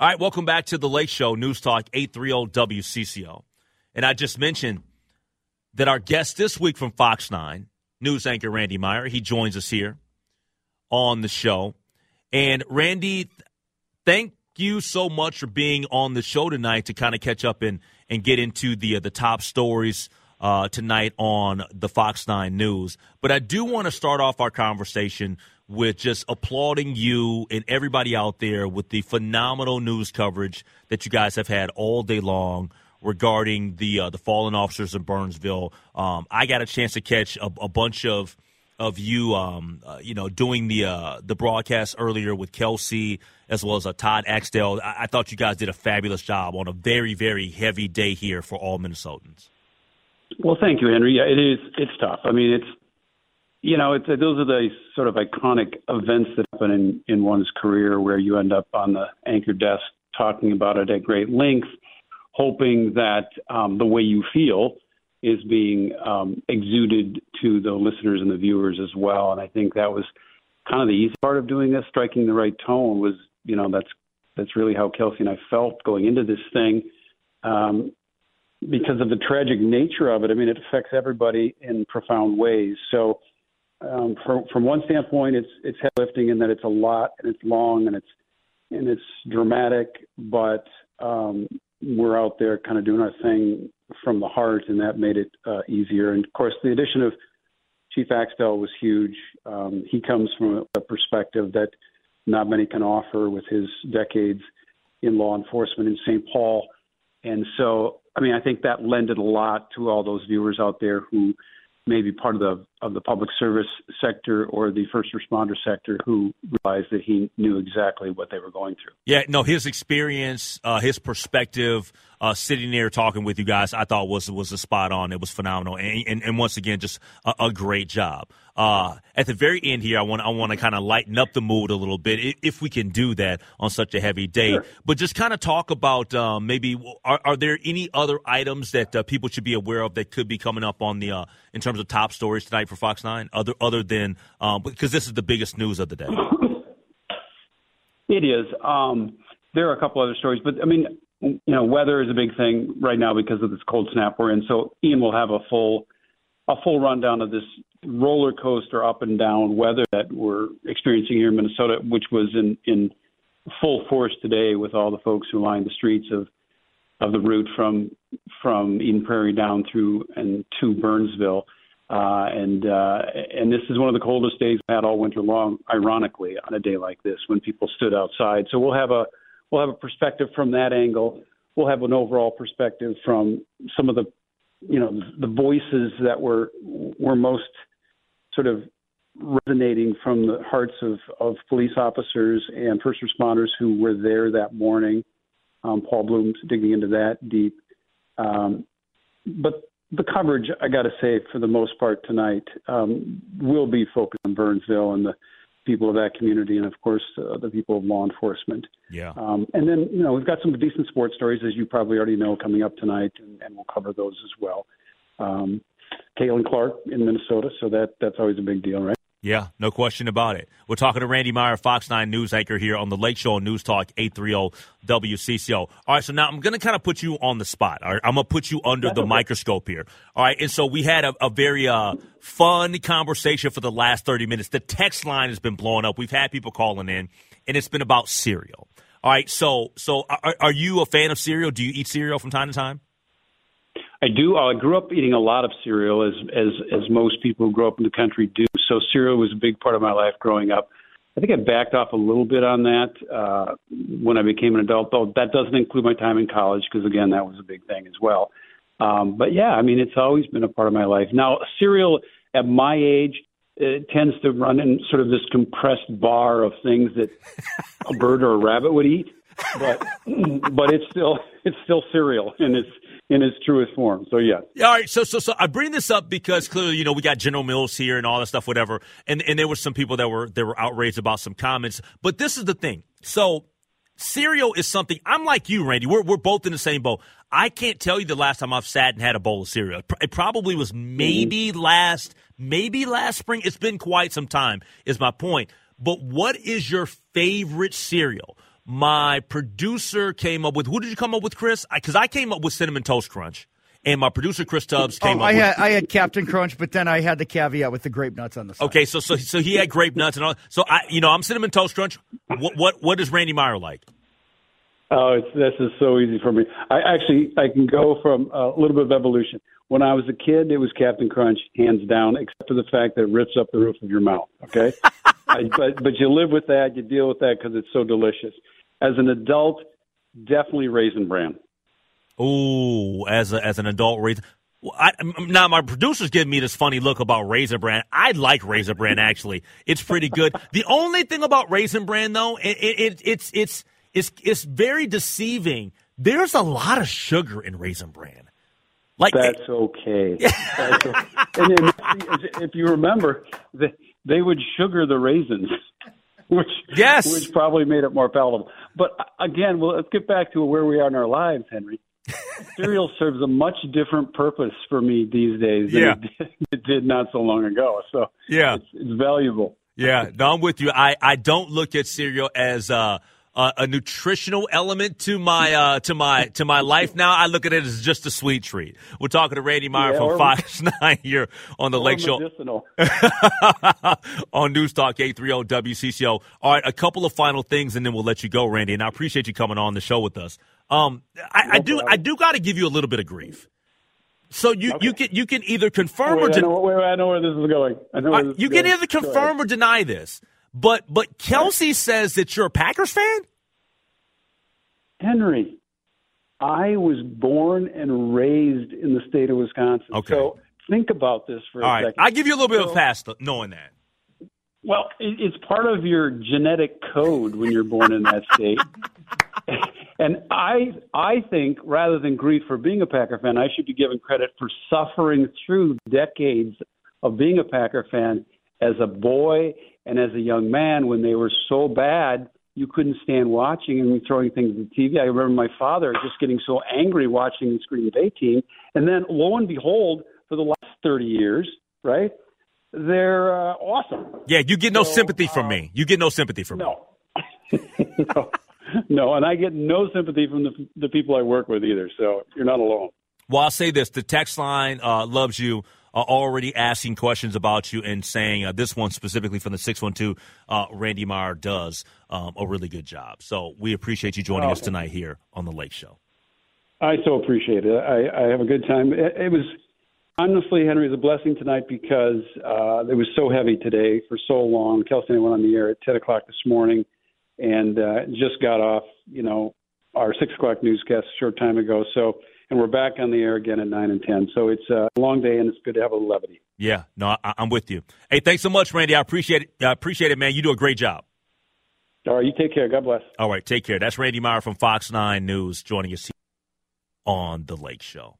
All right, welcome back to the Lake Show, News Talk 830 WCCO. And I just mentioned that our guest this week from Fox 9, news anchor Randy Meier, he joins us here on the show. And Randy, thank you so much for being on the show tonight to kind of catch up and, and get into the uh, the top stories uh, tonight on the Fox 9 News. But I do want to start off our conversation with just applauding you and everybody out there with the phenomenal news coverage that you guys have had all day long regarding the uh, the fallen officers in Burnsville. Um, I got a chance to catch a, a bunch of of you, um, uh, you know, doing the uh, the broadcast earlier with Kelsey as well as uh, Todd Axtell. I-, I thought you guys did a fabulous job on a very very heavy day here for all Minnesotans. Well, thank you, Henry. Yeah, it is. It's tough. I mean, it's you know, it's those are the sort of iconic events that happen in in one's career where you end up on the anchor desk talking about it at great length, hoping that um, the way you feel is being um, exuded to the listeners and the viewers as well. And I think that was kind of the easy part of doing this. Striking the right tone was, you know, that's that's really how Kelsey and I felt going into this thing. Um, because of the tragic nature of it, I mean, it affects everybody in profound ways. So, um, from from one standpoint, it's it's heavy in that it's a lot and it's long and it's and it's dramatic, but um, we're out there kind of doing our thing from the heart, and that made it uh, easier. And of course, the addition of Chief Axtell was huge. Um, he comes from a perspective that not many can offer with his decades in law enforcement in St. Paul. And so, I mean, I think that lended a lot to all those viewers out there who maybe part of the of the public service sector or the first responder sector who realized that he knew exactly what they were going through. Yeah, no, his experience, uh, his perspective, uh, sitting there talking with you guys, I thought was was a spot on. It was phenomenal, and, and, and once again, just a, a great job. Uh, at the very end here, I want I want to kind of lighten up the mood a little bit, if we can do that on such a heavy day. Sure. But just kind of talk about um, maybe are, are, there any other items that uh, people should be aware of that could be coming up on the uh, in terms of top stories tonight for Fox Nine, other other than um, because this is the biggest news of the day. It is. Um, there are a couple other stories, but I mean, you know, weather is a big thing right now because of this cold snap we're in. So Ian will have a full a full rundown of this roller coaster up and down weather that we're experiencing here in Minnesota, which was in in full force today with all the folks who lined the streets of of the route from from Eden Prairie down through and to Burnsville. Uh, and uh, and this is one of the coldest days we had all winter long. Ironically, on a day like this, when people stood outside, so we'll have a we'll have a perspective from that angle. We'll have an overall perspective from some of the, you know, the voices that were were most sort of resonating from the hearts of, of police officers and first responders who were there that morning. Um, Paul Blume's digging into that deep. Um, but the coverage, I got to say, for the most part tonight, um, will be focused on Burnsville and the people of that community, and of course uh, the people of law enforcement. Yeah. Um, and then you know we've got some decent sports stories, as you probably already know, coming up tonight, and, and we'll cover those as well. Um, Caitlin Clark in Minnesota, so that that's always a big deal, right? Yeah, no question about it. We're talking to Randy Meier, Fox 9 news anchor here on the Lake Show News Talk 830 WCCO. All right, so now I'm going to kind of put you on the spot. All right, I'm going to put you under the microscope here. All right, and so we had a, a very uh, fun conversation for the last 30 minutes. The text line has been blowing up. We've had people calling in, and it's been about cereal. All right, so so are, are you a fan of cereal? Do you eat cereal from time to time? I do. I grew up eating a lot of cereal, as as as most people who grow up in the country do. So cereal was a big part of my life growing up. I think I backed off a little bit on that uh, when I became an adult, though that doesn't include my time in college because again, that was a big thing as well. Um, but yeah, I mean, it's always been a part of my life. Now, cereal at my age it tends to run in sort of this compressed bar of things that a bird or a rabbit would eat, but but it's still it's still cereal and it's in its truest form. So yes. All right. So so so I bring this up because clearly you know we got General Mills here and all that stuff, whatever. And and there were some people that were that were outraged about some comments. But this is the thing. So cereal is something I'm like you, Randy. We're we're both in the same boat. I can't tell you the last time I've sat and had a bowl of cereal. It probably was maybe mm-hmm. last maybe last spring. It's been quite some time. Is my point. But what is your favorite cereal? My producer came up with. Who did you come up with, Chris? Because I, I, came up with cinnamon toast crunch, and my producer Chris Tubbs oh, came oh, up. I with, had I had Captain Crunch, but then I had the caveat with the grape nuts on the side. Okay, so so so he had grape nuts and all. So I, you know, I'm cinnamon toast crunch. What what what is Randy Meier like? Oh, it's, this is so easy for me. I actually I can go from a little bit of evolution. When I was a kid, it was Captain Crunch, hands down, except for the fact that it rips up the roof of your mouth. Okay, I, but but you live with that, you deal with that because it's so delicious. As an adult, definitely Raisin Bran. Oh, as a, as an adult raisin. I, now my producer's giving me this funny look about Raisin Bran. I like Raisin Bran actually. It's pretty good. the only thing about Raisin Bran though, it, it, it's it's it's it's very deceiving. There's a lot of sugar in Raisin Bran. Like that's okay. That's okay. and then, if you remember, they would sugar the raisins, which yes, which probably made it more palatable. But uh, again, well, let's get back to where we are in our lives, Henry. Cereal serves a much different purpose for me these days than yeah. it, did, it did not so long ago. So yeah, it's, it's valuable. Yeah, no, I'm with you. I, I don't look at cereal as uh, uh, a nutritional element to my uh, to my to my life now. I look at it as just a sweet treat. We're talking to Randy Meier yeah, from Fox Nine here on the Lake Show on News Talk 830 WCCO. All right, a couple of final things, and then we'll let you go, Randy. And I appreciate you coming on the show with us. Um, I, no I do. I do got to give you a little bit of grief. So you, okay. you can you can either confirm wait, or deny. I, know, wait, I know where this is going. I know uh, you can either confirm or deny this. But but Kelsey says that you're a Packers fan. Henry, I was born and raised in the state of Wisconsin. Okay. So think about this for All a right. second. I give you a little bit so, of a pass knowing that. Well, it's part of your genetic code when you're born in that state. and I I think rather than grief for being a Packer fan, I should be given credit for suffering through decades of being a Packer fan as a boy and as a young man when they were so bad you couldn't stand watching and throwing things at the TV. I remember my father just getting so angry watching the Green Bay team. And then lo and behold, for the last 30 years, right, they're uh, awesome. Yeah, you get no so, sympathy from uh, me. You get no sympathy from no. me. no. No, and I get no sympathy from the, the people I work with either. So you're not alone. Well, I'll say this: the text line uh, loves you. Uh, already asking questions about you and saying uh, this one specifically from the 612 uh, randy meier does um, a really good job. So we appreciate you joining oh, us tonight here on the lake show. I so appreciate it. I, I have a good time. It, it was honestly henry was a blessing tonight because uh, it was so heavy today for so long. Kelsey and i went on the air at 10 o'clock this morning and uh, just got off you know our 6 o'clock newscast a short time ago. So and we're back on the air again at 9 and 10. So it's a long day, and it's good to have a little levity. Yeah, no, I, am with you. Hey, thanks so much, Randy. I appreciate it. I appreciate it, man. You do a great job. All right, you take care. God bless. All right, take care. That's Randy Meier from Fox 9 News joining us on The Lake Show.